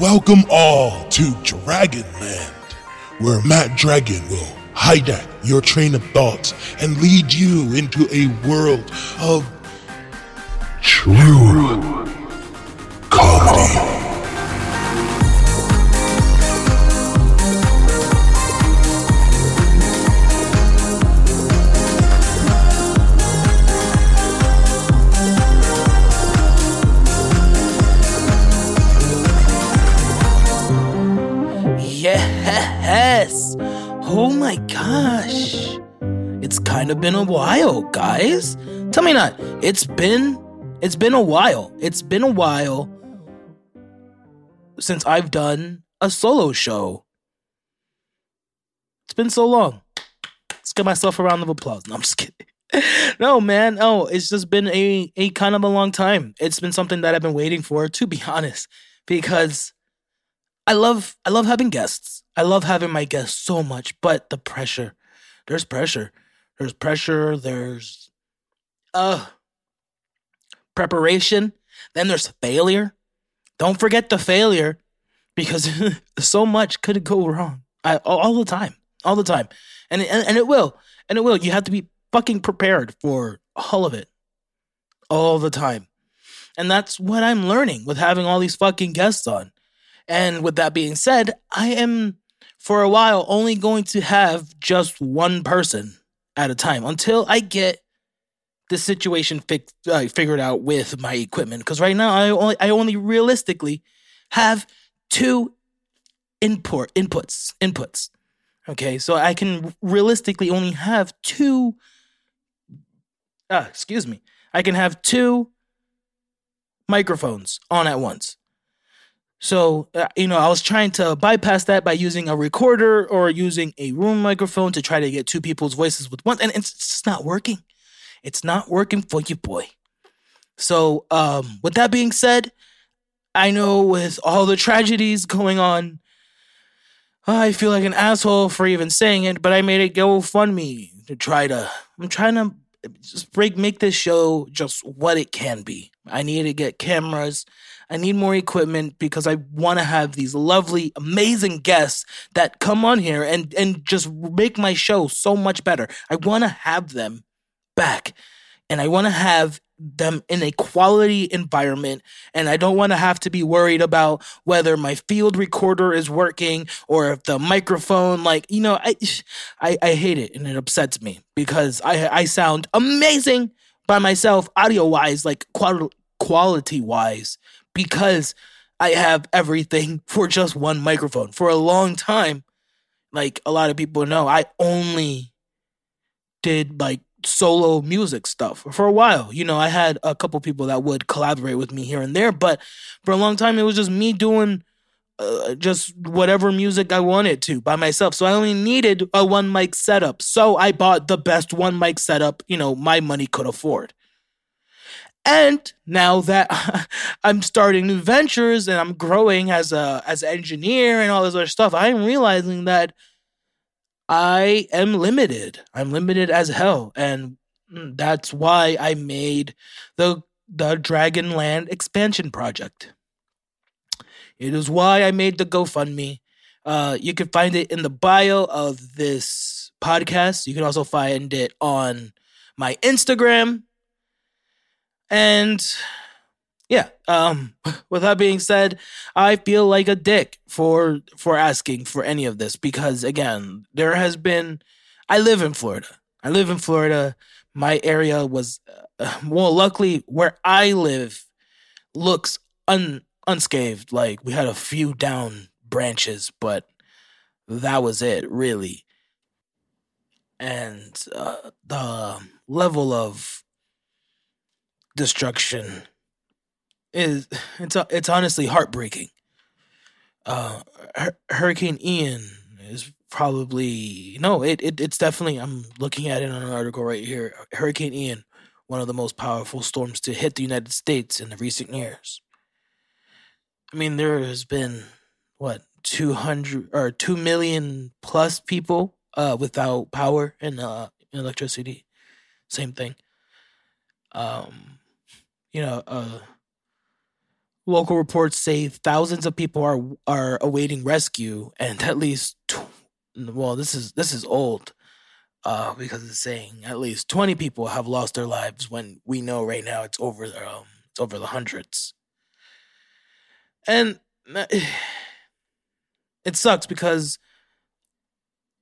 Welcome all to Dragonland, where Matt Dragon will hijack your train of thoughts and lead you into a world of true comedy. Kind of been a while, guys. Tell me not. It's been it's been a while. It's been a while since I've done a solo show. It's been so long. Let's give myself a round of applause. No, I'm just kidding. no, man. No, it's just been a, a kind of a long time. It's been something that I've been waiting for, to be honest, because I love I love having guests. I love having my guests so much, but the pressure. There's pressure. There's pressure, there's uh preparation, then there's failure. Don't forget the failure because so much could go wrong. I, all the time. All the time. And, and and it will. And it will. You have to be fucking prepared for all of it. All the time. And that's what I'm learning with having all these fucking guests on. And with that being said, I am for a while only going to have just one person at a time until I get the situation fixed, uh, figured out with my equipment. Because right now, I only, I only realistically have two input inputs inputs. Okay, so I can realistically only have two. Ah, excuse me. I can have two microphones on at once. So, uh, you know, I was trying to bypass that by using a recorder or using a room microphone to try to get two people's voices with one, and it's just not working. It's not working for you, boy. So, um, with that being said, I know with all the tragedies going on, I feel like an asshole for even saying it, but I made it GoFundMe to try to. I'm trying to just break, make this show just what it can be. I need to get cameras. I need more equipment because I want to have these lovely, amazing guests that come on here and and just make my show so much better. I want to have them back, and I want to have them in a quality environment and I don't want to have to be worried about whether my field recorder is working or if the microphone like you know I I, I hate it and it upsets me because I I sound amazing by myself audio wise like quality quality wise because I have everything for just one microphone. For a long time, like a lot of people know, I only did like solo music stuff for a while. You know, I had a couple people that would collaborate with me here and there, but for a long time, it was just me doing uh, just whatever music I wanted to by myself. So I only needed a one mic setup. So I bought the best one mic setup, you know, my money could afford. And now that I'm starting new ventures and I'm growing as a as an engineer and all this other stuff, I'm realizing that I am limited. I'm limited as hell, and that's why I made the the Dragonland expansion project. It is why I made the GoFundMe. Uh, you can find it in the bio of this podcast. You can also find it on my Instagram and yeah, um, with that being said, I feel like a dick for for asking for any of this because again, there has been. I live in Florida. I live in Florida. My area was uh, well, luckily where I live looks un unscathed. Like we had a few down branches, but that was it, really. And uh, the level of destruction is it's it's honestly heartbreaking. Uh, Hurricane Ian is probably no, it, it it's definitely. I'm looking at it on an article right here. Hurricane Ian, one of the most powerful storms to hit the United States in the recent years. I mean, there has been what two hundred or two million plus people uh, without power and uh, electricity. Same thing. Um, you know, uh, local reports say thousands of people are are awaiting rescue, and at least well, this is this is old uh, because it's saying at least twenty people have lost their lives when we know right now it's over um, it's over the hundreds, and it sucks because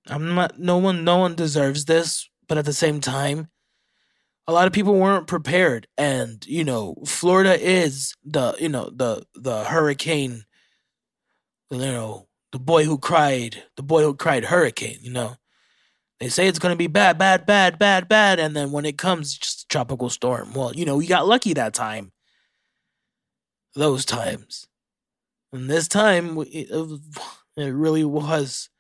I'm not no one no one deserves this, but at the same time, a lot of people weren't prepared. And you know florida is the you know the the hurricane you know the boy who cried the boy who cried hurricane you know. They say it's going to be bad bad bad bad bad and then when it comes just a tropical storm. Well you know we got lucky that time. Those times. And this time it, it really was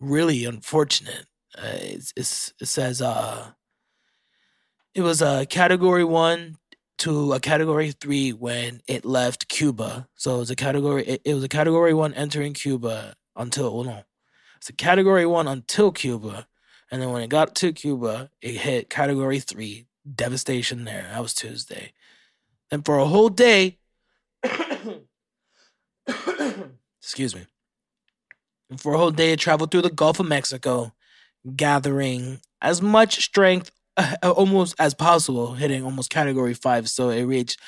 really unfortunate. Uh, it's, it's, it says uh it was a category one to a category three when it left Cuba. So it was a category. It, it was a category one entering Cuba until well, no, it's a category one until Cuba, and then when it got to Cuba, it hit category three. Devastation there. That was Tuesday. And for a whole day, excuse me. And for a whole day, it traveled through the Gulf of Mexico, gathering as much strength almost as possible, hitting almost category five. So it reached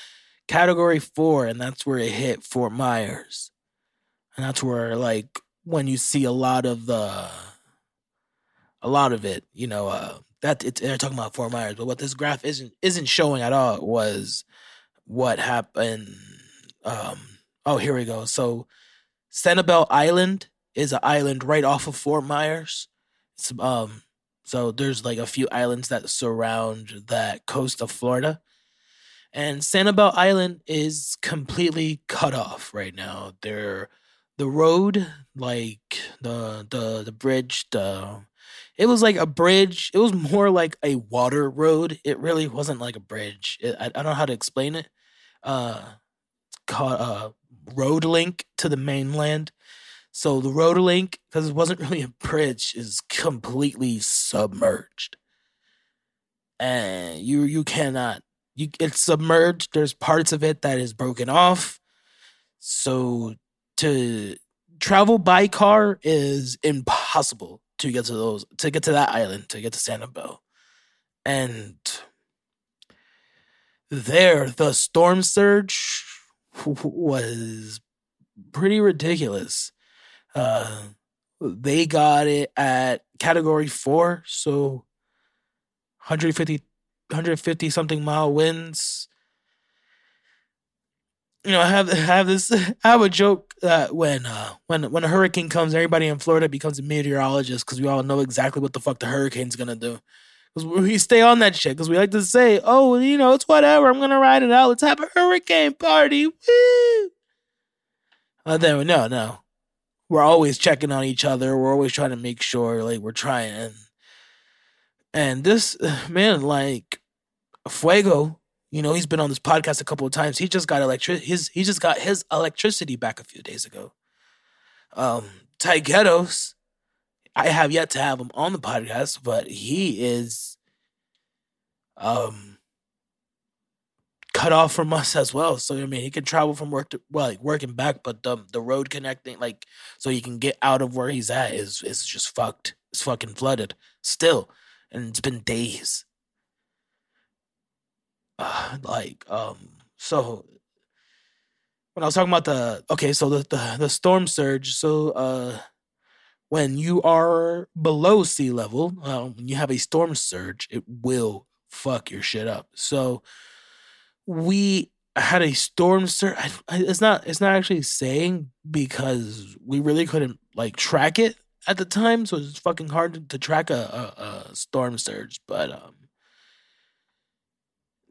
category four, and that's where it hit Fort Myers. And that's where, like, when you see a lot of the, a lot of it, you know, uh, that it's, they're talking about Fort Myers, but what this graph isn't isn't showing at all was what happened. Um, oh, here we go. So, Sanibel Island is an island right off of Fort Myers. It's um so there's like a few islands that surround that coast of Florida. And Sanibel Island is completely cut off right now. There the road, like the the the bridge, the it was like a bridge. It was more like a water road. It really wasn't like a bridge. It, I, I don't know how to explain it. Uh, called uh, road link to the mainland. So the rotor link, because it wasn't really a bridge, is completely submerged. And you you cannot you it's submerged. There's parts of it that is broken off. So to travel by car is impossible to get to those to get to that island, to get to Sanibel. And there the storm surge was pretty ridiculous. Uh, they got it at category four, so 150, 150 something mile winds. You know, I have have this I have a joke that when uh when when a hurricane comes, everybody in Florida becomes a meteorologist because we all know exactly what the fuck the hurricane's gonna do. Because we stay on that shit because we like to say, oh, you know, it's whatever. I'm gonna ride it out. Let's have a hurricane party. Woo! Uh, then no, no we're always checking on each other. We're always trying to make sure like we're trying. And, this man, like Fuego, you know, he's been on this podcast a couple of times. He just got electric his he just got his electricity back a few days ago. Um Ty Ghettos, I have yet to have him on the podcast, but he is um cut off from us as well. So I mean, he can travel from work to well, like working back, but the the road connecting, like, so he can get out of where he's at is is just fucked. It's fucking flooded still, and it's been days. Uh, like, um, so when I was talking about the okay, so the the, the storm surge, so uh. When you are below sea level, uh, when you have a storm surge, it will fuck your shit up. So, we had a storm surge. It's not. It's not actually saying because we really couldn't like track it at the time, so it's fucking hard to, to track a, a, a, storm surge. But um,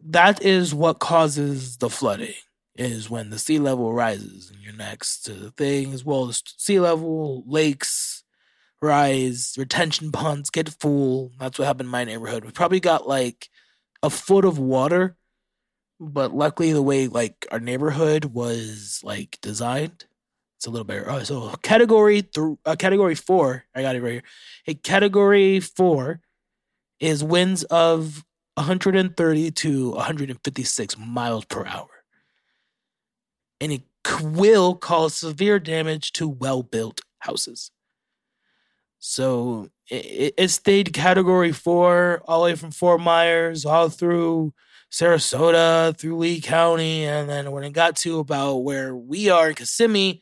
that is what causes the flooding. Is when the sea level rises and you're next to the things. Well, the sea level, lakes rise, retention ponds get full. That's what happened in my neighborhood. We probably got like a foot of water but luckily the way like our neighborhood was like designed it's a little better. Oh, so category through uh, category four i got it right here. A category four is winds of 130 to 156 miles per hour. And it will cause severe damage to well built houses. So it, it stayed category four all the way from Fort Myers all through Sarasota, through Lee County, and then when it got to about where we are in Kissimmee,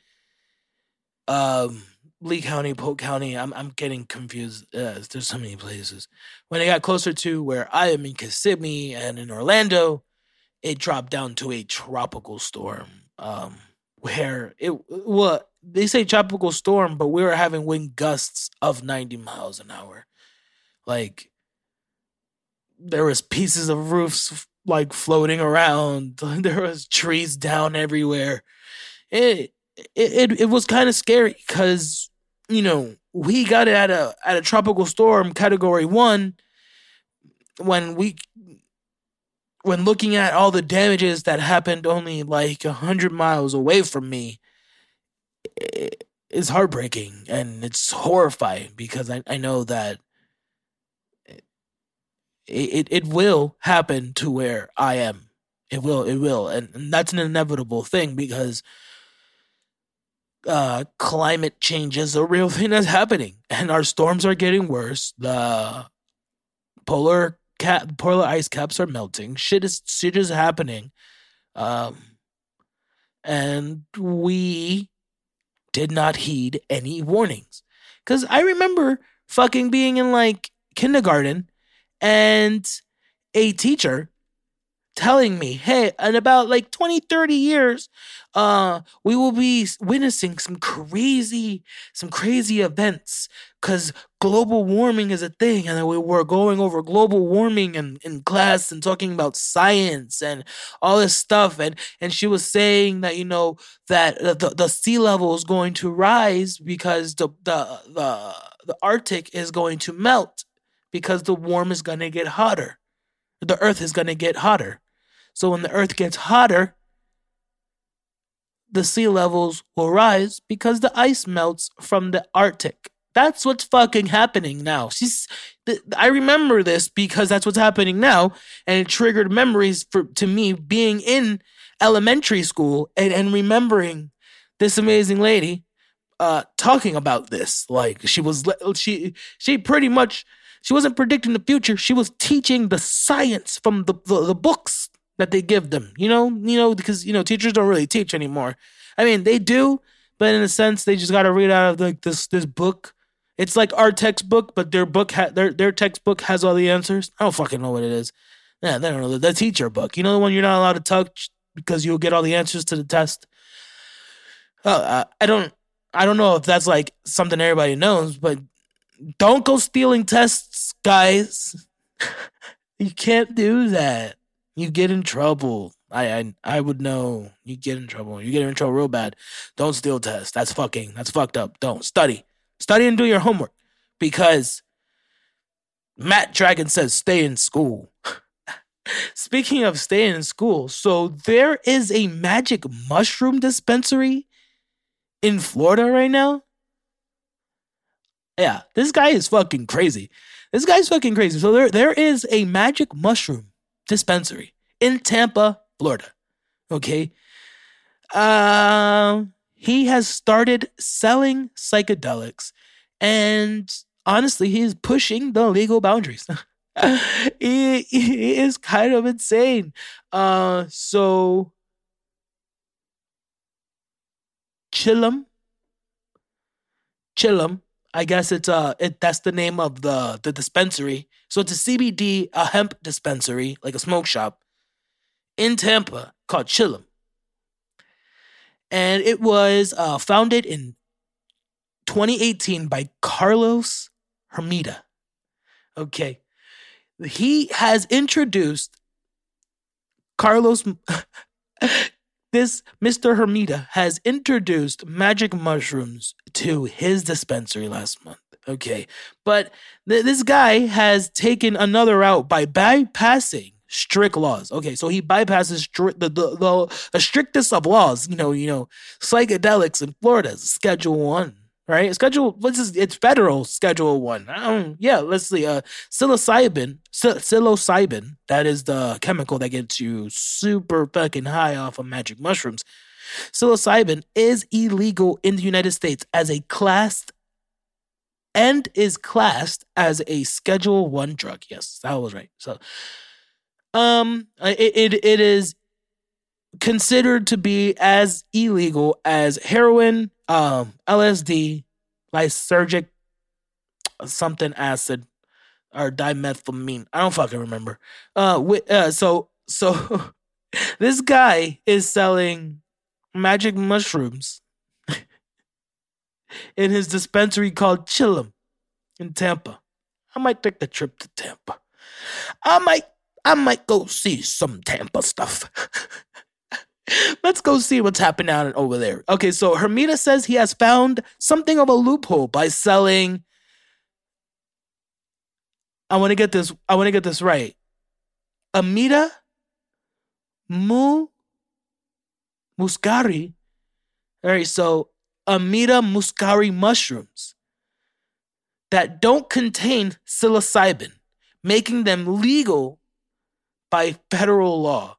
um, Lee County, Polk County, I'm I'm getting confused. Uh, there's so many places. When it got closer to where I am in Kissimmee and in Orlando, it dropped down to a tropical storm. Um, where it well they say tropical storm, but we were having wind gusts of 90 miles an hour. Like there was pieces of roofs like floating around. There was trees down everywhere. It it it, it was kind of scary because you know we got it at a at a tropical storm category one when we when looking at all the damages that happened only like a hundred miles away from me, it's heartbreaking and it's horrifying because I, I know that it, it it will happen to where I am. It will, it will, and, and that's an inevitable thing because uh, climate change is a real thing that's happening, and our storms are getting worse. The polar cap polar ice caps are melting. Shit is shit is happening. Um and we did not heed any warnings. Cause I remember fucking being in like kindergarten and a teacher telling me, hey, in about like 20, 30 years, uh, we will be witnessing some crazy, some crazy events because global warming is a thing. And we were going over global warming in, in class and talking about science and all this stuff. And, and she was saying that, you know, that the, the sea level is going to rise because the, the, the, the Arctic is going to melt because the warm is going to get hotter. The earth is going to get hotter. So when the earth gets hotter, the sea levels will rise because the ice melts from the Arctic. That's what's fucking happening now. She's, I remember this because that's what's happening now, and it triggered memories for to me being in elementary school and, and remembering this amazing lady uh, talking about this. Like she was, she she pretty much she wasn't predicting the future. She was teaching the science from the, the, the books that they give them. You know, you know, because you know teachers don't really teach anymore. I mean, they do, but in a sense, they just got to read out of like this this book. It's like our textbook, but their book ha- their their textbook has all the answers. I don't fucking know what it is. Yeah, they don't know the, teacher book. You know the one you're not allowed to touch because you'll get all the answers to the test. Oh, I don't. I don't know if that's like something everybody knows, but don't go stealing tests, guys. you can't do that you get in trouble. I, I I would know. You get in trouble. You get in trouble real bad. Don't steal tests. That's fucking. That's fucked up. Don't study. Study and do your homework because Matt Dragon says stay in school. Speaking of staying in school, so there is a magic mushroom dispensary in Florida right now. Yeah, this guy is fucking crazy. This guy's fucking crazy. So there there is a magic mushroom dispensary in Tampa, Florida. Okay. Um, he has started selling psychedelics and honestly, he's pushing the legal boundaries. he, he is kind of insane. Uh, so Chillum, Chillum I guess it's uh it that's the name of the the dispensary. So it's a CBD a hemp dispensary, like a smoke shop in Tampa called Chillum. And it was uh, founded in 2018 by Carlos Hermida. Okay. He has introduced Carlos this Mr. Hermida has introduced magic mushrooms to his dispensary last month. Okay. But th- this guy has taken another route by bypassing strict laws. Okay, so he bypasses stri- the, the, the the strictest of laws. You know, you know, psychedelics in Florida Schedule One right? Schedule what's this? It's federal Schedule One. Um, yeah, let's see. Uh, psilocybin, psilocybin. That is the chemical that gets you super fucking high off of magic mushrooms. Psilocybin is illegal in the United States as a class and is classed as a Schedule One drug. Yes, that was right. So, um, it, it it is considered to be as illegal as heroin, um, LSD, lysergic something acid, or dimethylamine. I don't fucking remember. Uh, uh so so this guy is selling magic mushrooms in his dispensary called Chillum in Tampa. I might take the trip to Tampa. I might I might go see some Tampa stuff. Let's go see what's happening out over there. Okay, so Hermida says he has found something of a loophole by selling. I want to get this. I want to get this right. Amida Mu Muscari. All right, so Amida muscari mushrooms that don't contain psilocybin, making them legal by federal law.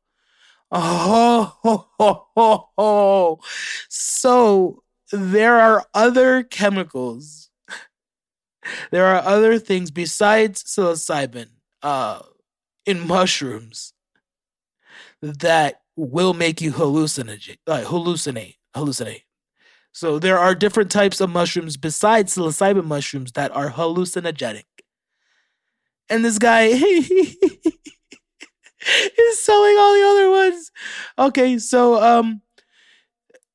Oh, ho, ho, ho, ho. so there are other chemicals. There are other things besides psilocybin uh, in mushrooms that will make you hallucinate, uh, hallucinate, hallucinate. So there are different types of mushrooms besides psilocybin mushrooms that are hallucinogenic. And this guy, is selling all the other ones. Okay, so um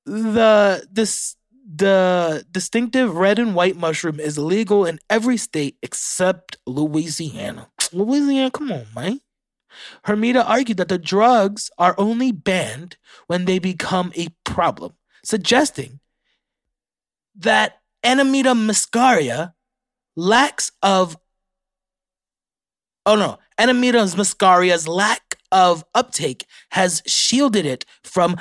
the this the distinctive red and white mushroom is legal in every state except Louisiana. Louisiana, come on, man. Hermida argued that the drugs are only banned when they become a problem, suggesting that Amanita muscaria lacks of oh no, Amanita muscaria's lack of uptake has shielded it from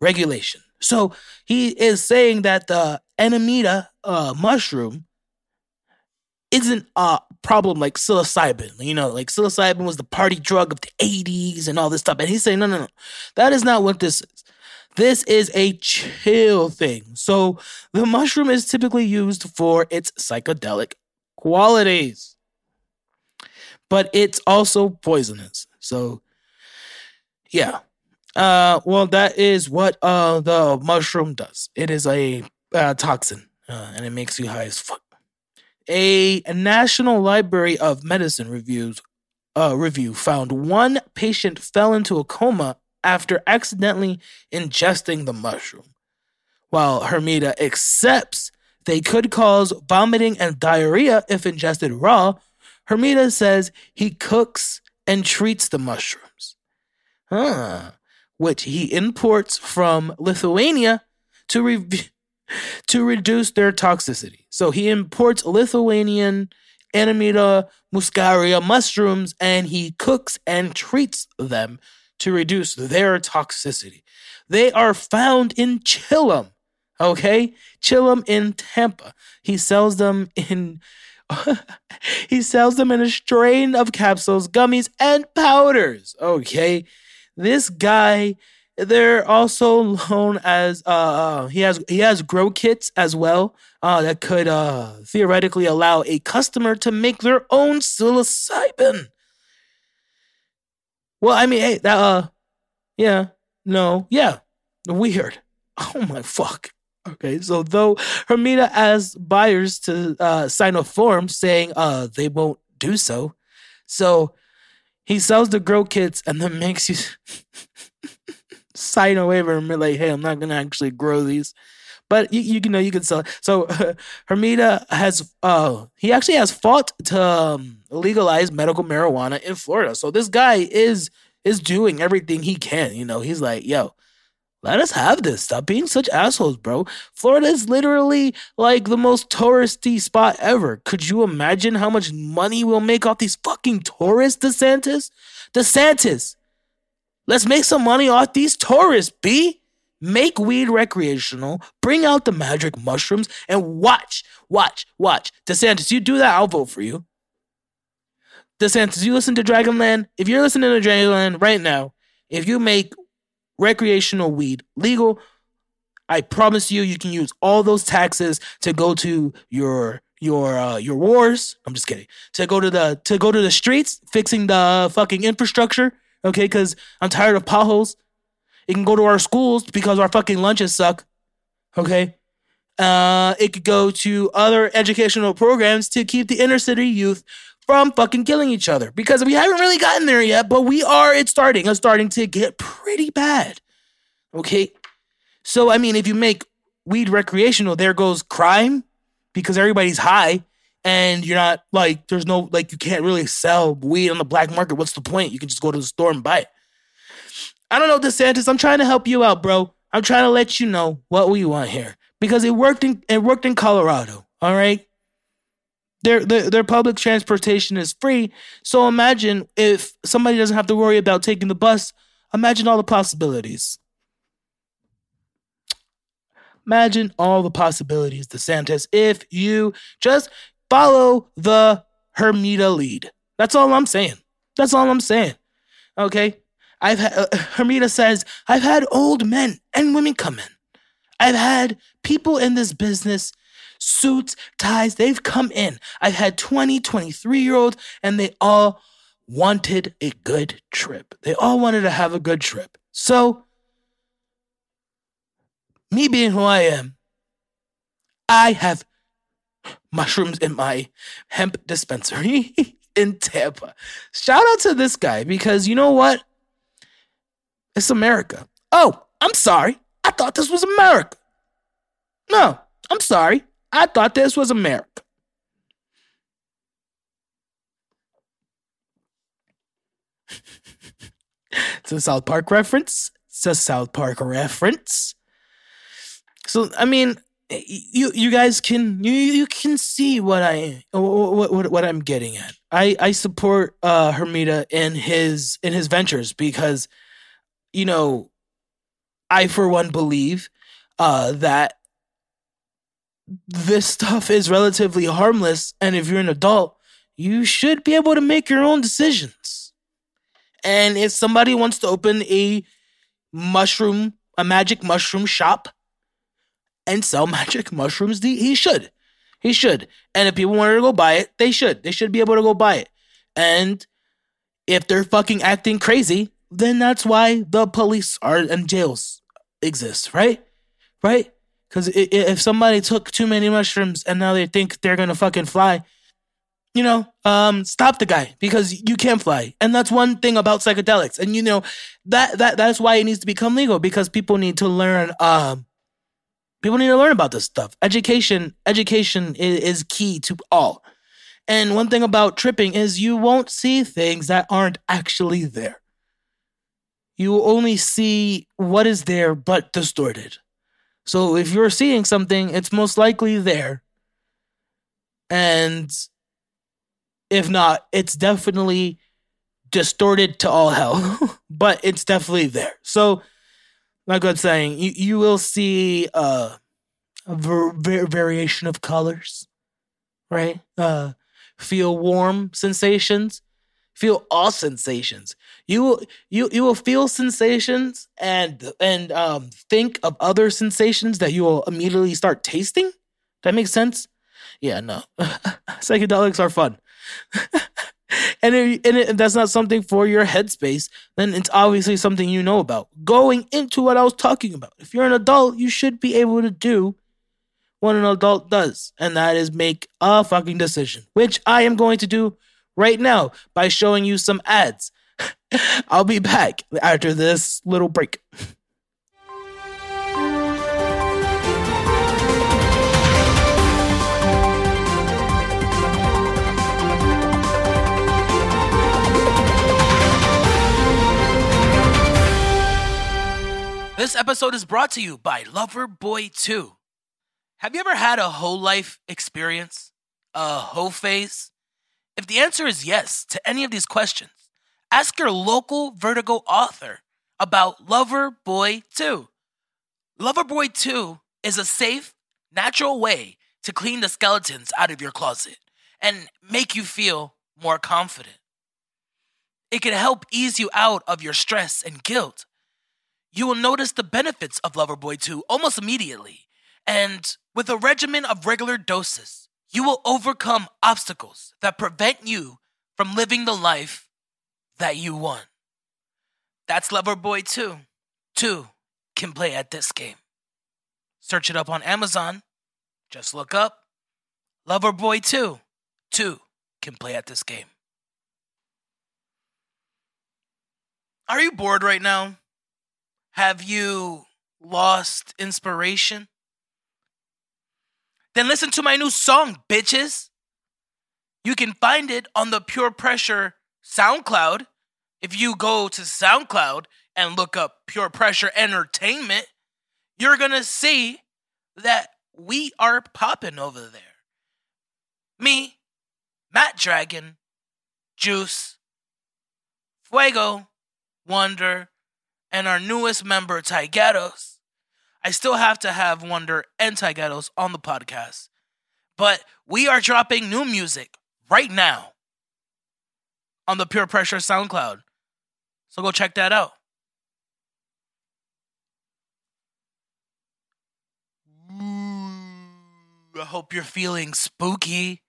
regulation. So he is saying that the Amanita uh, mushroom isn't a problem like psilocybin. You know, like psilocybin was the party drug of the 80s and all this stuff. And he's saying, no, no, no, that is not what this is. This is a chill thing. So the mushroom is typically used for its psychedelic qualities but it's also poisonous. So, yeah. Uh, well, that is what uh the mushroom does. It is a uh, toxin, uh, and it makes you high as fuck. A, a National Library of Medicine reviews uh, review found one patient fell into a coma after accidentally ingesting the mushroom, while Hermida accepts they could cause vomiting and diarrhea if ingested raw. Hermida says he cooks and treats the mushrooms, huh, which he imports from Lithuania to, re- to reduce their toxicity. So he imports Lithuanian Amanita muscaria mushrooms and he cooks and treats them to reduce their toxicity. They are found in Chillum, okay? Chillum in Tampa. He sells them in he sells them in a strain of capsules, gummies, and powders. Okay. This guy, they're also known as uh, uh he has he has grow kits as well uh that could uh theoretically allow a customer to make their own psilocybin. Well, I mean, hey, that uh yeah, no, yeah. Weird. Oh my fuck. Okay, so though Hermida asks buyers to uh, sign a form saying uh, they won't do so, so he sells the grow kits and then makes you sign a waiver and be like, "Hey, I'm not gonna actually grow these." But you, you know you can sell. So uh, Hermida has uh he actually has fought to um, legalize medical marijuana in Florida. So this guy is is doing everything he can. You know, he's like, "Yo, let us have this. Stop being such assholes, bro. Florida is literally like the most touristy spot ever. Could you imagine how much money we'll make off these fucking tourists, DeSantis? DeSantis, let's make some money off these tourists, B. Make weed recreational, bring out the magic mushrooms, and watch, watch, watch. DeSantis, you do that, I'll vote for you. DeSantis, you listen to Dragonland. If you're listening to Dragonland right now, if you make recreational weed legal, I promise you, you can use all those taxes to go to your your uh, your wars. I'm just kidding. To go to the to go to the streets, fixing the fucking infrastructure. Okay, because I'm tired of potholes. It can go to our schools because our fucking lunches suck. Okay. Uh, it could go to other educational programs to keep the inner city youth from fucking killing each other because we haven't really gotten there yet, but we are. It's starting. It's starting to get pretty bad. Okay. So, I mean, if you make weed recreational, there goes crime because everybody's high and you're not like, there's no, like, you can't really sell weed on the black market. What's the point? You can just go to the store and buy it. I don't know, DeSantis. I'm trying to help you out, bro. I'm trying to let you know what we want here because it worked in it worked in Colorado. All right, their, their their public transportation is free. So imagine if somebody doesn't have to worry about taking the bus. Imagine all the possibilities. Imagine all the possibilities, DeSantis, if you just follow the Hermida lead. That's all I'm saying. That's all I'm saying. Okay. I've had, uh, Hermida says, I've had old men and women come in. I've had people in this business, suits, ties, they've come in. I've had 20, 23 year olds, and they all wanted a good trip. They all wanted to have a good trip. So, me being who I am, I have mushrooms in my hemp dispensary in Tampa. Shout out to this guy because you know what? It's America. Oh, I'm sorry. I thought this was America. No, I'm sorry. I thought this was America. it's a South Park reference. It's a South Park reference. So I mean, you you guys can you you can see what I what what, what I'm getting at. I I support uh Hermida in his in his ventures because you know I for one believe uh that this stuff is relatively harmless and if you're an adult you should be able to make your own decisions. And if somebody wants to open a mushroom a magic mushroom shop and sell magic mushrooms, he should. He should. And if people wanted to go buy it, they should. They should be able to go buy it. And if they're fucking acting crazy, then that's why the police are and jails exist, right? Right? Because if somebody took too many mushrooms and now they think they're gonna fucking fly, you know, um, stop the guy because you can't fly, and that's one thing about psychedelics. And you know that that that's why it needs to become legal because people need to learn um People need to learn about this stuff. Education, education is, is key to all. And one thing about tripping is you won't see things that aren't actually there. You only see what is there but distorted. So if you're seeing something, it's most likely there. And if not, it's definitely distorted to all hell, but it's definitely there. So like I was saying, you, you will see uh, a ver- ver- variation of colors, right? Uh, feel warm sensations, feel all sensations. You will you you will feel sensations and and um, think of other sensations that you will immediately start tasting. That makes sense. Yeah, no, psychedelics are fun. and if, and if that's not something for your headspace, then it's obviously something you know about. Going into what I was talking about. If you're an adult, you should be able to do what an adult does, and that is make a fucking decision, which I am going to do right now by showing you some ads. I'll be back after this little break. This episode is brought to you by Loverboy 2. Have you ever had a whole life experience? A whole phase? If the answer is yes to any of these questions, ask your local Vertigo author about Loverboy 2. Loverboy 2 is a safe, natural way to clean the skeletons out of your closet and make you feel more confident. It can help ease you out of your stress and guilt you will notice the benefits of Loverboy 2 almost immediately. And with a regimen of regular doses, you will overcome obstacles that prevent you from living the life that you want. That's Loverboy 2. 2 can play at this game. Search it up on Amazon. Just look up Loverboy 2. 2 can play at this game. Are you bored right now? Have you lost inspiration? Then listen to my new song, bitches. You can find it on the Pure Pressure SoundCloud. If you go to SoundCloud and look up Pure Pressure Entertainment, you're going to see that we are popping over there. Me, Matt Dragon, Juice, Fuego, Wonder, and our newest member, Tygatos. I still have to have Wonder and Tygatos on the podcast. But we are dropping new music right now on the Pure Pressure SoundCloud. So go check that out. I hope you're feeling spooky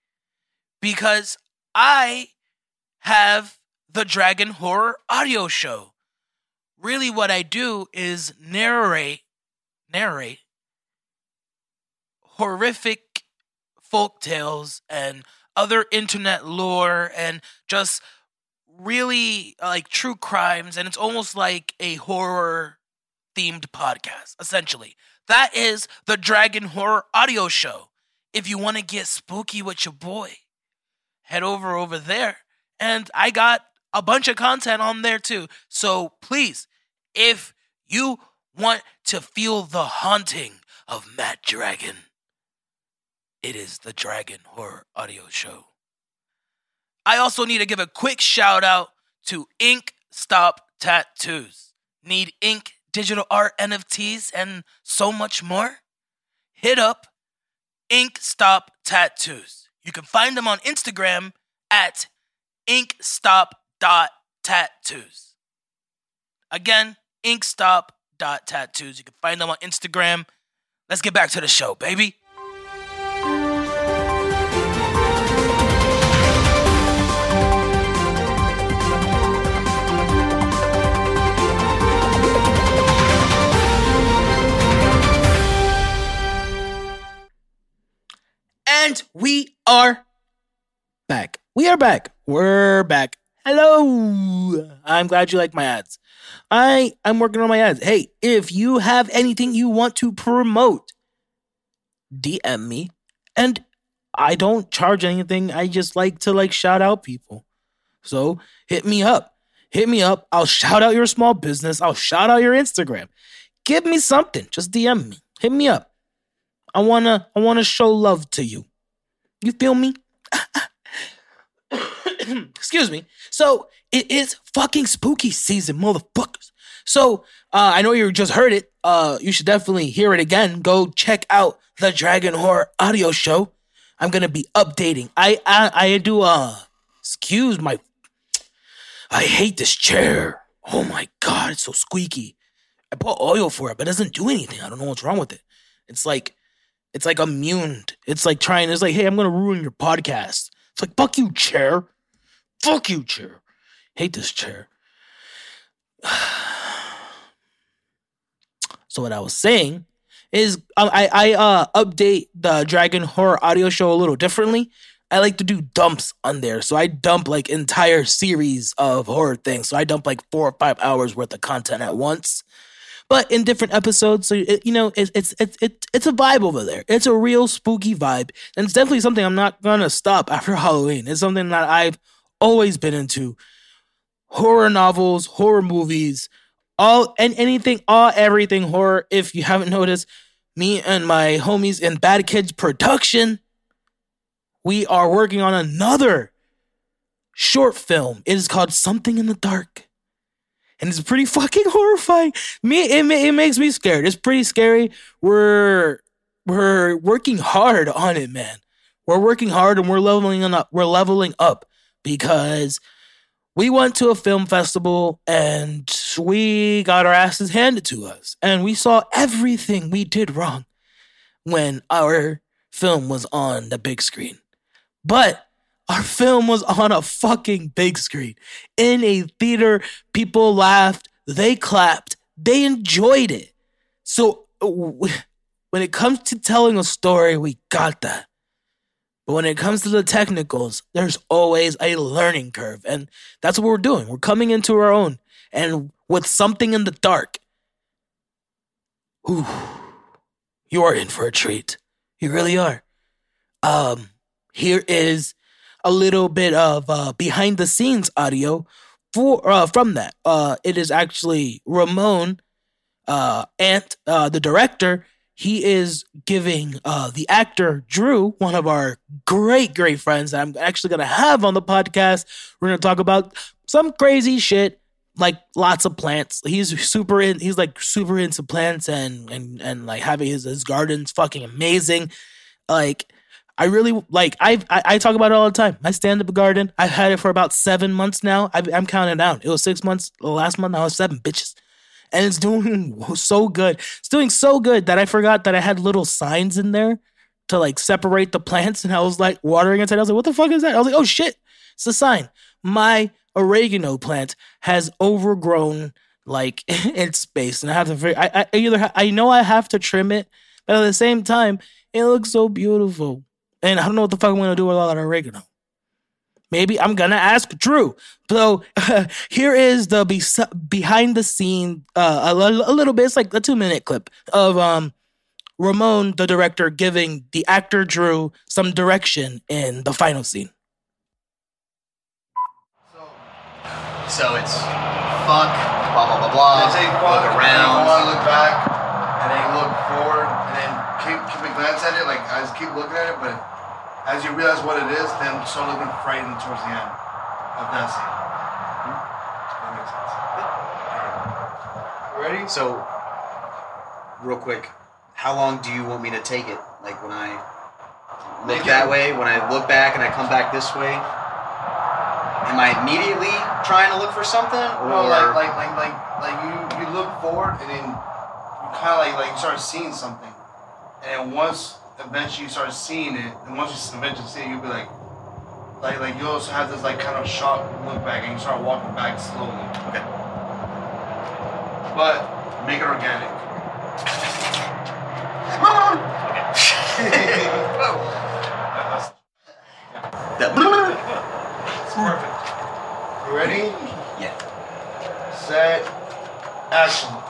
because I have the Dragon Horror audio show. Really, what I do is narrate, narrate horrific folk tales and other internet lore and just really like true crimes. And it's almost like a horror themed podcast, essentially. That is the Dragon Horror audio show. If you want to get spooky with your boy, head over over there. And I got a bunch of content on there too. So please, if you want to feel the haunting of Matt Dragon, it is the Dragon Horror Audio Show. I also need to give a quick shout out to Ink Stop Tattoos. Need ink, digital art, NFTs, and so much more? Hit up Ink Stop Tattoos. You can find them on Instagram at inkstop.tattoos. Again, inkstop.tattoos. You can find them on Instagram. Let's get back to the show, baby. And we are back. We are back. We're back. Hello. I'm glad you like my ads. I I'm working on my ads. Hey, if you have anything you want to promote, DM me. And I don't charge anything. I just like to like shout out people. So, hit me up. Hit me up. I'll shout out your small business. I'll shout out your Instagram. Give me something. Just DM me. Hit me up. I want to I want to show love to you. You feel me? Excuse me. So it is fucking spooky season, motherfuckers. So uh, I know you just heard it. Uh, you should definitely hear it again. Go check out the Dragon Horror audio show. I'm gonna be updating. I I, I do. Uh, excuse my. I hate this chair. Oh my god, it's so squeaky. I put oil for it, but it doesn't do anything. I don't know what's wrong with it. It's like, it's like immune. It's like trying. It's like, hey, I'm gonna ruin your podcast. It's like, fuck you, chair. Fuck you, chair. Hate this chair. so what I was saying is um, I I uh update the Dragon Horror audio show a little differently. I like to do dumps on there. So I dump like entire series of horror things. So I dump like 4 or 5 hours worth of content at once. But in different episodes, so it, you know, it's it's it's it's it's a vibe over there. It's a real spooky vibe, and it's definitely something I'm not gonna stop after Halloween. It's something that I've always been into horror novels, horror movies, all and anything, all everything horror. If you haven't noticed, me and my homies in Bad Kids Production, we are working on another short film. It is called Something in the Dark. And it's pretty fucking horrifying. Me, it, it makes me scared. It's pretty scary. We're we're working hard on it, man. We're working hard and we're leveling up. We're leveling up because we went to a film festival and we got our asses handed to us. And we saw everything we did wrong when our film was on the big screen. But our film was on a fucking big screen in a theater. People laughed, they clapped, they enjoyed it. So when it comes to telling a story, we got that. But when it comes to the technicals, there's always a learning curve. And that's what we're doing. We're coming into our own. And with something in the dark, whew, you are in for a treat. You really are. Um, here is a little bit of uh, behind the scenes audio for uh, from that. Uh, it is actually Ramon uh, Ant, uh, the director, he is giving uh, the actor Drew, one of our great, great friends that I'm actually going to have on the podcast. We're going to talk about some crazy shit, like lots of plants. He's super in. He's like super into plants and and and like having his his gardens fucking amazing. Like I really like. I I talk about it all the time. My stand up garden. I've had it for about seven months now. I, I'm counting down. It was six months last month. Now it's seven bitches and it's doing so good. It's doing so good that I forgot that I had little signs in there to like separate the plants. And I was like watering it. I was like, what the fuck is that? I was like, oh shit, it's a sign. My oregano plant has overgrown like its space, and I have to. Figure, I, I either I know I have to trim it, but at the same time, it looks so beautiful, and I don't know what the fuck I'm gonna do with all that oregano. Maybe I'm gonna ask Drew. So uh, here is the be- behind the scene, uh, a, l- a little bit. It's like a two minute clip of um, Ramon, the director, giving the actor Drew some direction in the final scene. So it's fuck, blah blah blah blah. They say fuck, look around, and look back, and then look forward, and then keep keep a glance at it. Like I just keep looking at it, but as you realize what it is, then start looking frightened towards the end of that scene. Hmm? That makes sense. Ready? So, real quick, how long do you want me to take it? Like when I look that way, when I look back and I come back this way, am I immediately trying to look for something? Or no, like like like like like you you look forward and then you kind of like like you start seeing something, and then once eventually you start seeing it, and once you eventually see it, you'll be like, like, like you also have this like kind of shock look back, and you start walking back slowly. Okay. But make it organic. it's perfect. You ready? Yeah. Set. Action.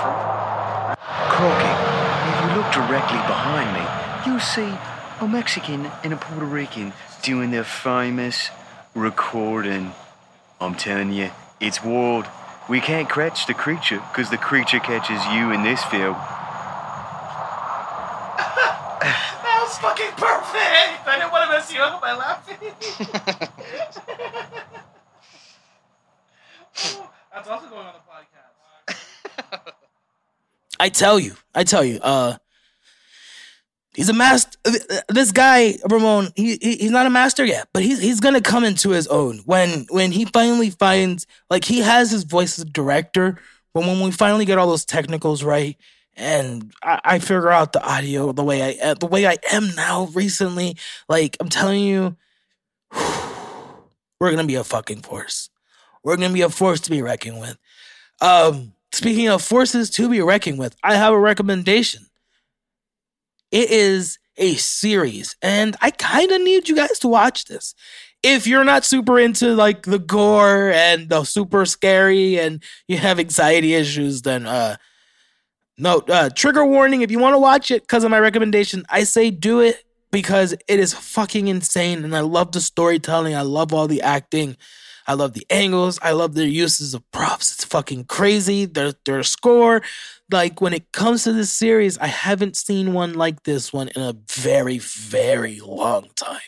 It makes. Crocky, if you look directly behind me, you'll see a Mexican and a Puerto Rican doing their famous recording. I'm telling you, it's wild. We can't catch the creature because the creature catches you in this field. that was fucking perfect! I didn't want to mess you up by laughing. That's also going on the podcast. I tell you, I tell you, uh, he's a master. This guy Ramon, he, he, he's not a master yet, but he's he's gonna come into his own when when he finally finds like he has his voice as a director, but when we finally get all those technicals right, and I, I figure out the audio the way I the way I am now recently, like I'm telling you, we're gonna be a fucking force. We're to be a force to be reckoned with. Um, speaking of forces to be reckoned with, I have a recommendation. It is a series, and I kind of need you guys to watch this. If you're not super into like the gore and the super scary and you have anxiety issues, then uh no, uh trigger warning if you want to watch it because of my recommendation, I say do it because it is fucking insane and I love the storytelling, I love all the acting. I love the angles. I love their uses of props. It's fucking crazy. Their their score. Like when it comes to this series, I haven't seen one like this one in a very, very long time.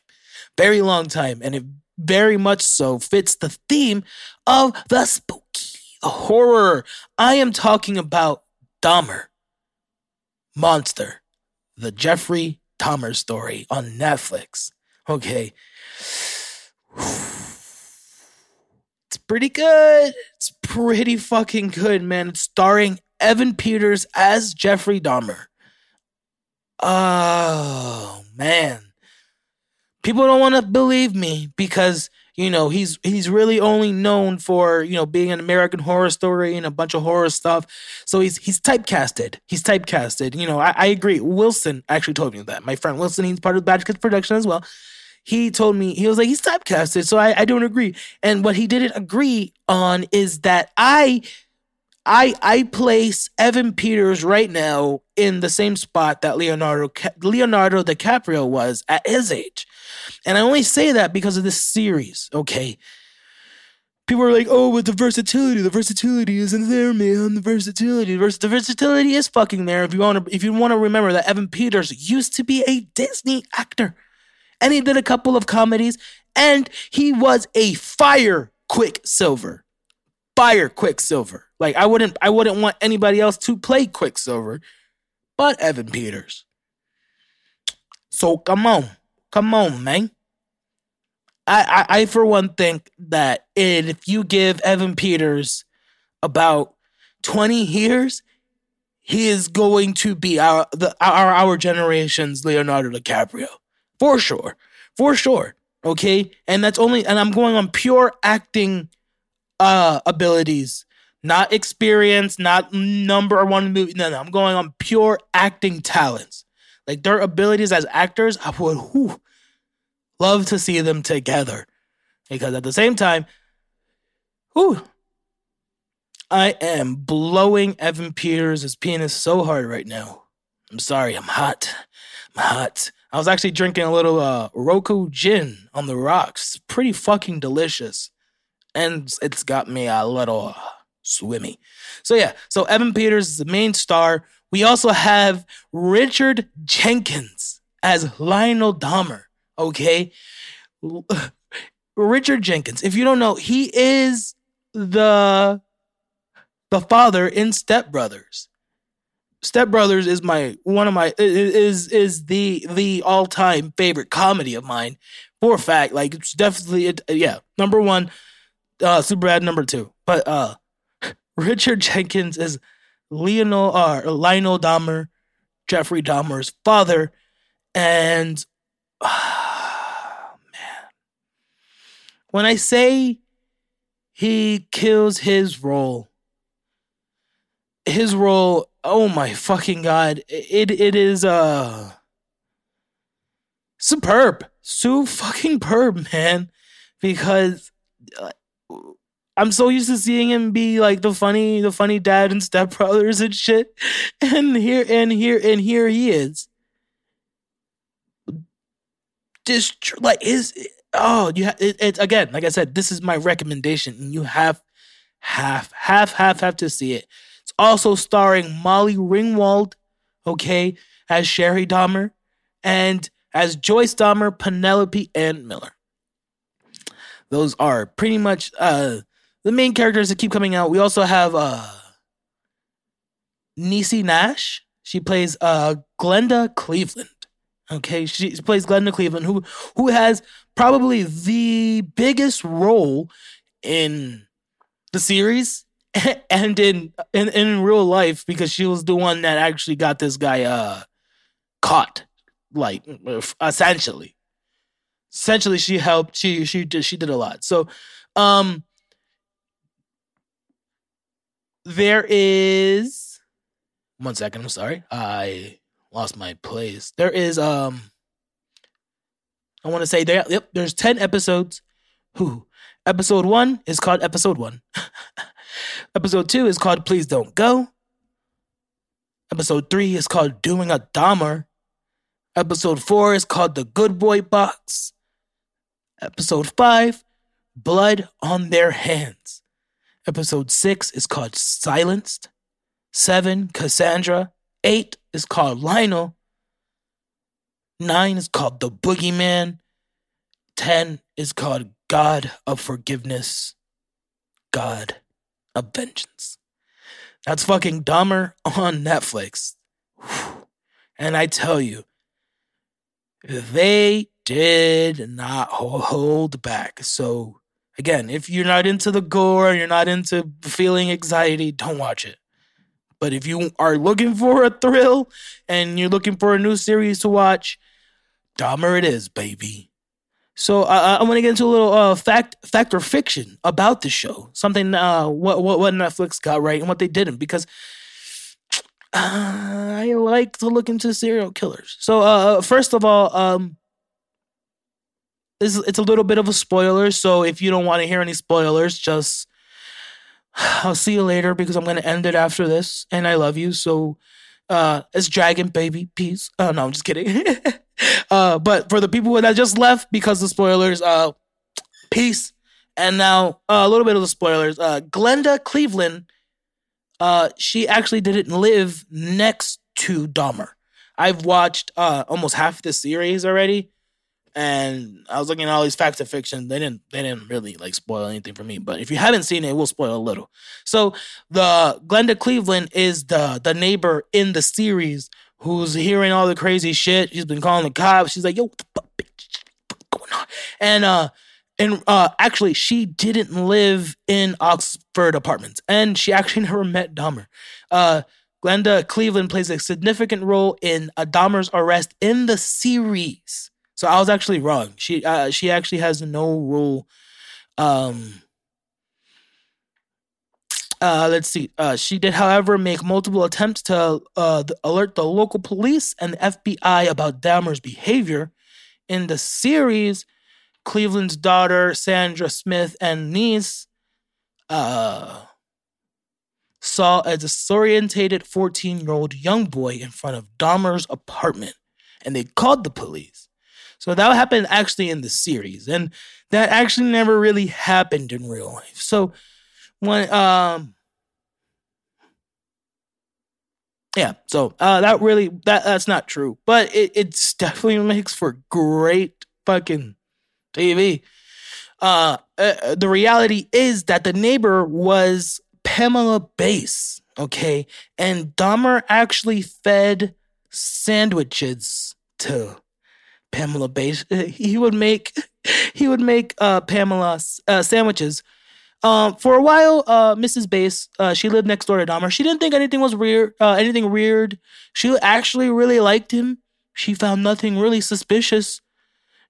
Very long time. And it very much so fits the theme of the spooky the horror. I am talking about Dahmer. Monster. The Jeffrey Dahmer story on Netflix. Okay. It's pretty good. It's pretty fucking good, man. It's starring Evan Peters as Jeffrey Dahmer. Oh, man. People don't want to believe me because you know he's he's really only known for you know being an American Horror Story and a bunch of horror stuff. So he's he's typecasted. He's typecasted. You know, I, I agree. Wilson actually told me that. My friend Wilson, he's part of Bad Kids production as well. He told me he was like he's typecasted. So I, I don't agree. And what he didn't agree on is that I I I place Evan Peters right now in the same spot that Leonardo Leonardo DiCaprio was at his age. And I only say that because of this series, okay? People are like, oh, but the versatility, the versatility isn't there, man. The versatility, the versatility is fucking there. If you want to, if you want to remember that Evan Peters used to be a Disney actor, and he did a couple of comedies, and he was a fire Quicksilver, fire Quicksilver. Like I wouldn't, I wouldn't want anybody else to play Quicksilver, but Evan Peters. So come on. Come on, man. I, I, I for one think that if you give Evan Peters about 20 years, he is going to be our the our our generation's Leonardo DiCaprio. For sure. For sure. Okay? And that's only and I'm going on pure acting uh abilities. Not experience, not number one movie. No, no, I'm going on pure acting talents. Like their abilities as actors, I would whew, love to see them together. Because at the same time, whew, I am blowing Evan Peters' penis so hard right now. I'm sorry, I'm hot. I'm hot. I was actually drinking a little uh, Roku gin on the rocks. Pretty fucking delicious. And it's got me a little uh, swimmy. So, yeah, so Evan Peters is the main star. We also have Richard Jenkins as Lionel Dahmer. Okay. Richard Jenkins, if you don't know, he is the the father in Step Brothers. Step Brothers is my one of my is is the the all time favorite comedy of mine. For a fact, like it's definitely yeah number one, uh, super bad number two. But uh, Richard Jenkins is Lionel uh, Lionel Dahmer, Jeffrey Dahmer's father, and uh, man, when I say he kills his role, his role, oh my fucking god, it it is uh superb, so fucking perb, man, because. Uh, I'm so used to seeing him be like the funny, the funny dad and stepbrothers and shit, and here and here and here he is. Just like his, oh, you have it, it again. Like I said, this is my recommendation, and you have half, half, half, have to see it. It's also starring Molly Ringwald, okay, as Shari Dahmer, and as Joyce Dahmer, Penelope Ann Miller. Those are pretty much uh the main characters that keep coming out. We also have uh Niecy Nash. She plays uh Glenda Cleveland. Okay, she plays Glenda Cleveland, who who has probably the biggest role in the series and in, in in real life because she was the one that actually got this guy uh caught, like essentially. Essentially, she helped. She she did she did a lot. So, um, there is one second, I'm sorry. I lost my place. There is um I want to say there yep, there's 10 episodes. Who? Episode 1 is called episode 1. episode 2 is called Please Don't Go. Episode 3 is called Doing a Dahmer. Episode 4 is called The Good Boy Box. Episode 5 Blood on Their Hands. Episode six is called Silenced. Seven, Cassandra. Eight is called Lionel. Nine is called The Boogeyman. Ten is called God of Forgiveness. God of Vengeance. That's fucking Dahmer on Netflix. And I tell you, they did not hold back. So, again, if you're not into the gore, you're not into feeling anxiety, don't watch it. But if you are looking for a thrill and you're looking for a new series to watch, Dahmer it is, baby. So uh, I'm gonna get into a little uh, fact, fact or fiction about the show. Something uh, what what what Netflix got right and what they didn't, because uh, I like to look into serial killers. So uh, first of all, um, it's, it's a little bit of a spoiler. So if you don't want to hear any spoilers, just I'll see you later because I'm gonna end it after this, and I love you. So uh, it's Dragon Baby, peace. Oh no, I'm just kidding. uh, but for the people that just left because the spoilers, uh, peace. And now uh, a little bit of the spoilers. Uh, Glenda Cleveland, uh, she actually didn't live next to Dahmer. I've watched uh, almost half the series already, and I was looking at all these facts of fiction. They didn't they didn't really like spoil anything for me. But if you haven't seen it, it will spoil a little. So the Glenda Cleveland is the the neighbor in the series who's hearing all the crazy shit. She's been calling the cops. She's like, "Yo, what going on?" And uh, and uh, actually, she didn't live in Oxford Apartments, and she actually never met Dahmer. Uh, Glenda Cleveland plays a significant role in Dahmer's arrest in the series. So I was actually wrong. She uh, she actually has no role. Um, uh, let's see. Uh, she did, however, make multiple attempts to uh, alert the local police and the FBI about Dahmer's behavior. In the series, Cleveland's daughter, Sandra Smith, and niece uh, saw a disorientated 14 year old young boy in front of Dahmer's apartment, and they called the police. So that happened actually in the series, and that actually never really happened in real life. So when um yeah so uh that really that that's not true but it it's definitely makes for great fucking tv uh, uh the reality is that the neighbor was pamela bass okay and dahmer actually fed sandwiches to pamela bass he would make he would make uh pamela uh, sandwiches um, for a while, uh, Mrs. Bass, uh, she lived next door to Dahmer. She didn't think anything was weird, uh, anything weird. She actually really liked him. She found nothing really suspicious.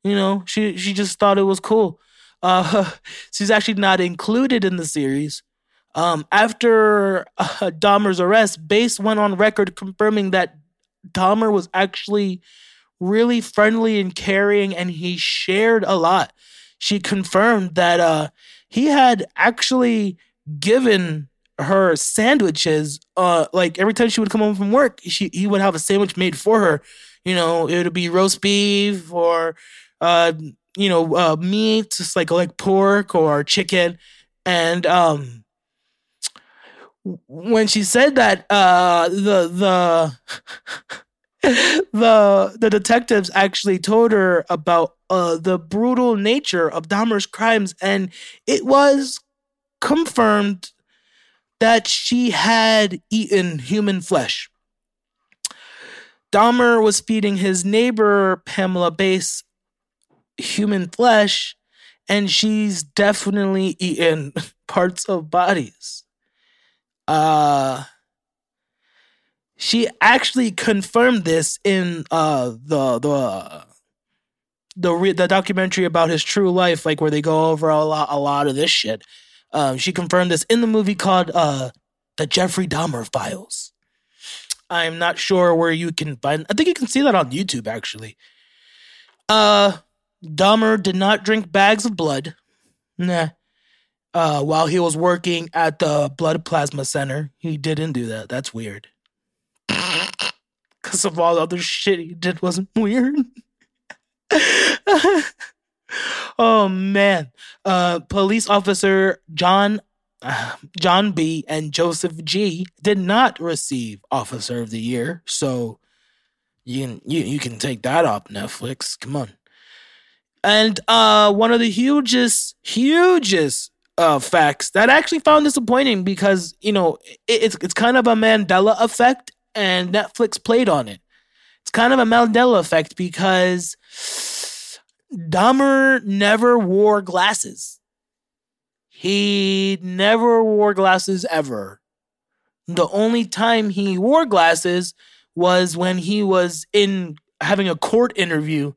You know, she she just thought it was cool. Uh, she's actually not included in the series. Um, after uh, Dahmer's arrest, Bass went on record confirming that Dahmer was actually really friendly and caring, and he shared a lot. She confirmed that uh, he had actually given her sandwiches uh like every time she would come home from work she he would have a sandwich made for her you know it would be roast beef or uh you know uh meat just like like pork or chicken and um when she said that uh the the the the detectives actually told her about uh, the brutal nature of Dahmer's crimes, and it was confirmed that she had eaten human flesh. Dahmer was feeding his neighbor Pamela Bass human flesh, and she's definitely eaten parts of bodies. Uh she actually confirmed this in uh the the the re- the documentary about his true life, like where they go over a lot a lot of this shit. Um, she confirmed this in the movie called uh, the Jeffrey Dahmer Files. I'm not sure where you can find. I think you can see that on YouTube actually. Uh, Dahmer did not drink bags of blood. Nah. Uh, while he was working at the blood plasma center, he didn't do that. That's weird. Because of all the other shit he did wasn't weird. oh man. Uh, police officer John John B and Joseph G did not receive Officer of the Year, so you can you, you can take that off Netflix. Come on. And uh one of the hugest, hugest uh, facts that I actually found disappointing because you know it, it's it's kind of a Mandela effect, and Netflix played on it. It's kind of a Mandela effect because Dahmer never wore glasses. He never wore glasses ever. The only time he wore glasses was when he was in having a court interview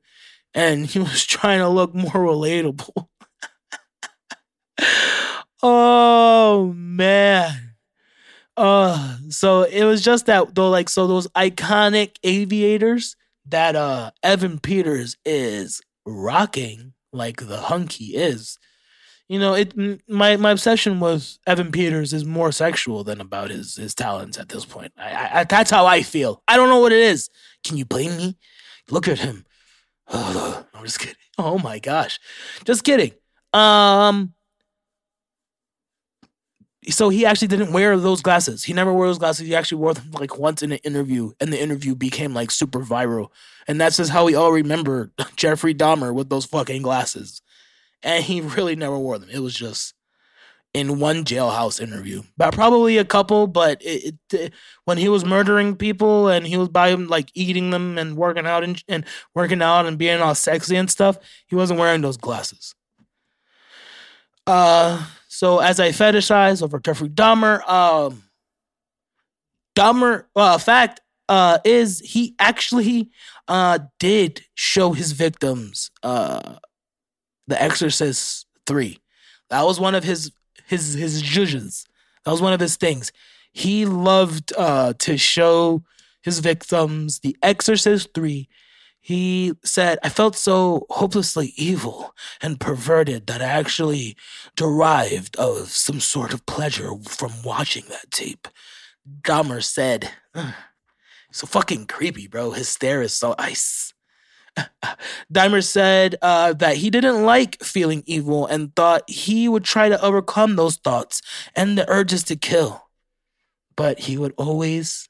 and he was trying to look more relatable. oh man. Uh so it was just that though like so those iconic aviators that uh Evan Peters is rocking like the hunky is. You know, it my my obsession with Evan Peters is more sexual than about his his talents at this point. I, I that's how I feel. I don't know what it is. Can you blame me? Look at him. Oh, I'm just kidding. Oh my gosh, just kidding. Um, so he actually didn't wear those glasses. He never wore those glasses. He actually wore them like once in an interview, and the interview became like super viral. And that's just how we all remember Jeffrey Dahmer with those fucking glasses. And he really never wore them. It was just in one jailhouse interview, but probably a couple. But it, it, when he was murdering people and he was by him like eating them and working out and, and working out and being all sexy and stuff, he wasn't wearing those glasses. Uh so as I fetishize over Jeffrey Dahmer, um, Dahmer, uh, fact uh, is he actually uh, did show his victims uh, The Exorcist three. That was one of his his his judges. That was one of his things. He loved uh, to show his victims The Exorcist three he said, I felt so hopelessly evil and perverted that I actually derived of some sort of pleasure from watching that tape. Dahmer said, so fucking creepy, bro. His stare is so ice. Dahmer said uh, that he didn't like feeling evil and thought he would try to overcome those thoughts and the urges to kill. But he would always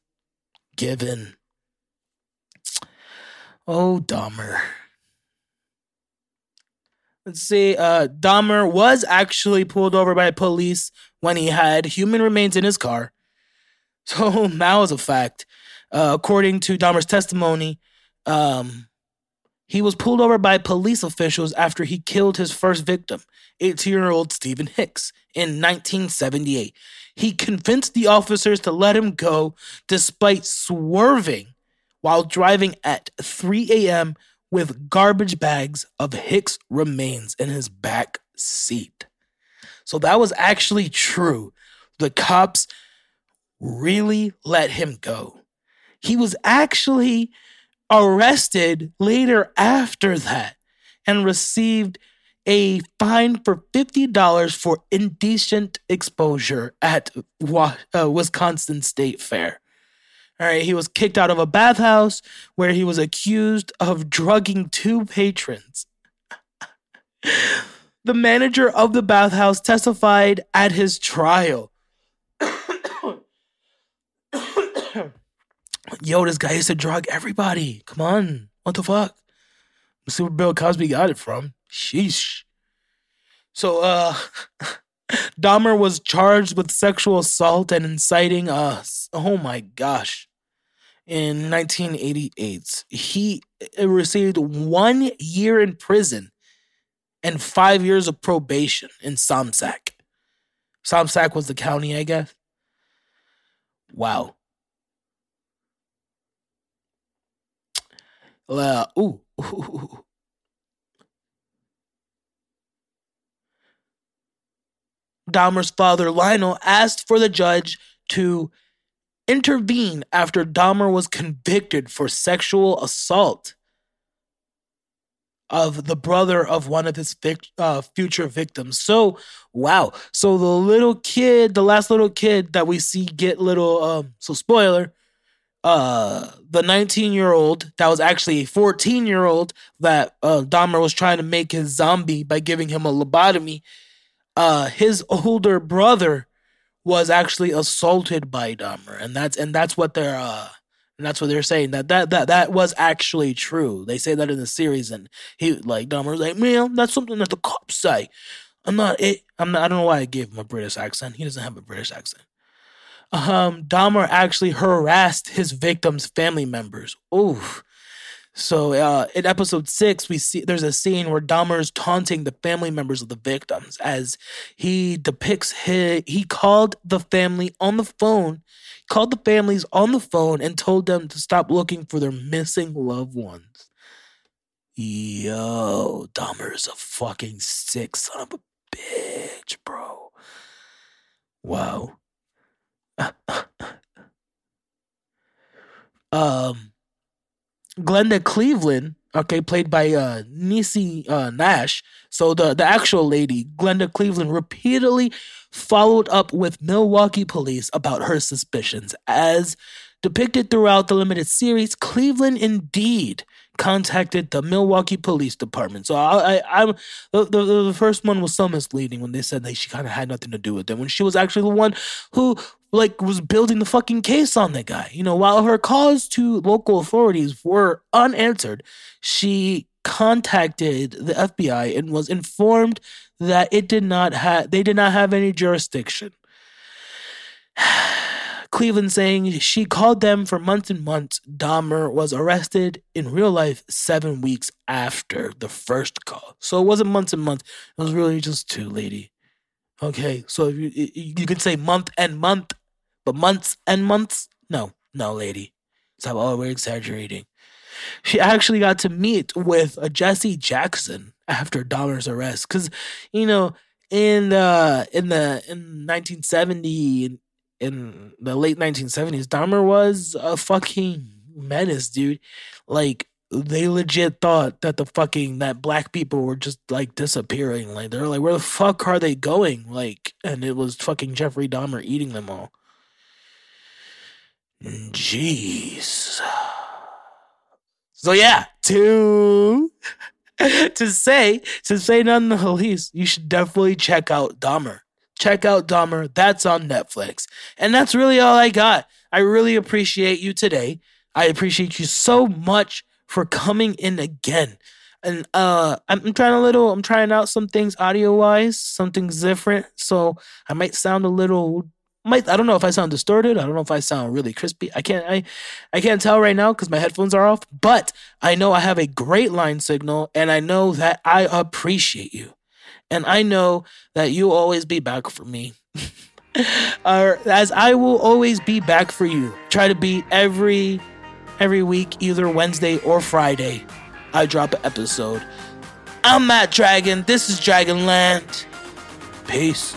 give in. Oh, Dahmer. Let's see. Uh, Dahmer was actually pulled over by police when he had human remains in his car. So that was a fact. Uh, according to Dahmer's testimony, um, he was pulled over by police officials after he killed his first victim, 18 year old Steven Hicks, in 1978. He convinced the officers to let him go despite swerving while driving at 3 a.m. with garbage bags of Hicks remains in his back seat. So that was actually true. The cops really let him go. He was actually arrested later after that and received a fine for $50 for indecent exposure at uh, Wisconsin State Fair. All right, he was kicked out of a bathhouse where he was accused of drugging two patrons. the manager of the bathhouse testified at his trial. Yo, this guy used to drug everybody. Come on. What the fuck? Where Bill Cosby got it from. Sheesh. So, uh, Dahmer was charged with sexual assault and inciting us. Oh my gosh. In 1988, he uh, received one year in prison and five years of probation in Somsack. Somsack was the county, I guess. Wow. Ooh, ooh. Dahmer's father, Lionel, asked for the judge to intervene after Dahmer was convicted for sexual assault of the brother of one of his vic- uh, future victims. So, wow. So the little kid, the last little kid that we see get little, um, so spoiler, uh, the 19 year old that was actually a 14 year old that uh, Dahmer was trying to make his zombie by giving him a lobotomy uh, his older brother was actually assaulted by Dahmer, and that's and that's what they're uh, and that's what they're saying that that that that was actually true. They say that in the series, and he like Dahmer's like, man, that's something that the cops say. I'm not it. I'm not. I don't know why I gave him a British accent. He doesn't have a British accent. Um, Dahmer actually harassed his victims' family members. Oof. So uh, in episode six, we see there's a scene where Dahmer is taunting the family members of the victims as he depicts his, he called the family on the phone, called the families on the phone and told them to stop looking for their missing loved ones. Yo, Dahmer is a fucking sick son of a bitch, bro. Wow. um Glenda Cleveland, okay, played by uh Niecy uh, Nash. So the the actual lady, Glenda Cleveland, repeatedly followed up with Milwaukee police about her suspicions. As depicted throughout the limited series, Cleveland indeed contacted the Milwaukee Police Department. So I, I am the, the, the first one was so misleading when they said that she kind of had nothing to do with it when she was actually the one who like was building the fucking case on that guy. You know, while her calls to local authorities were unanswered, she contacted the FBI and was informed that it did not have they did not have any jurisdiction. Cleveland saying she called them for months and months. Dahmer was arrested in real life seven weeks after the first call. So it wasn't months and months. It was really just two, lady. Okay, so you, you could say month and month, but months and months? No, no, lady. Stop over exaggerating. She actually got to meet with a Jesse Jackson after Dahmer's arrest, because you know in the in the in 1970 in the late 1970s, Dahmer was a fucking menace, dude. Like they legit thought that the fucking that black people were just like disappearing. Like they're like, where the fuck are they going? Like, and it was fucking Jeffrey Dahmer eating them all. Jeez. So yeah, to to say to say none the least, you should definitely check out Dahmer check out Dahmer. That's on Netflix. And that's really all I got. I really appreciate you today. I appreciate you so much for coming in again. And uh I'm trying a little I'm trying out some things audio wise, some things different. So I might sound a little might I don't know if I sound distorted. I don't know if I sound really crispy. I can't I I can't tell right now cuz my headphones are off, but I know I have a great line signal and I know that I appreciate you and I know that you'll always be back for me. or as I will always be back for you. Try to be every every week, either Wednesday or Friday. I drop an episode. I'm Matt Dragon. This is Dragonland. Peace.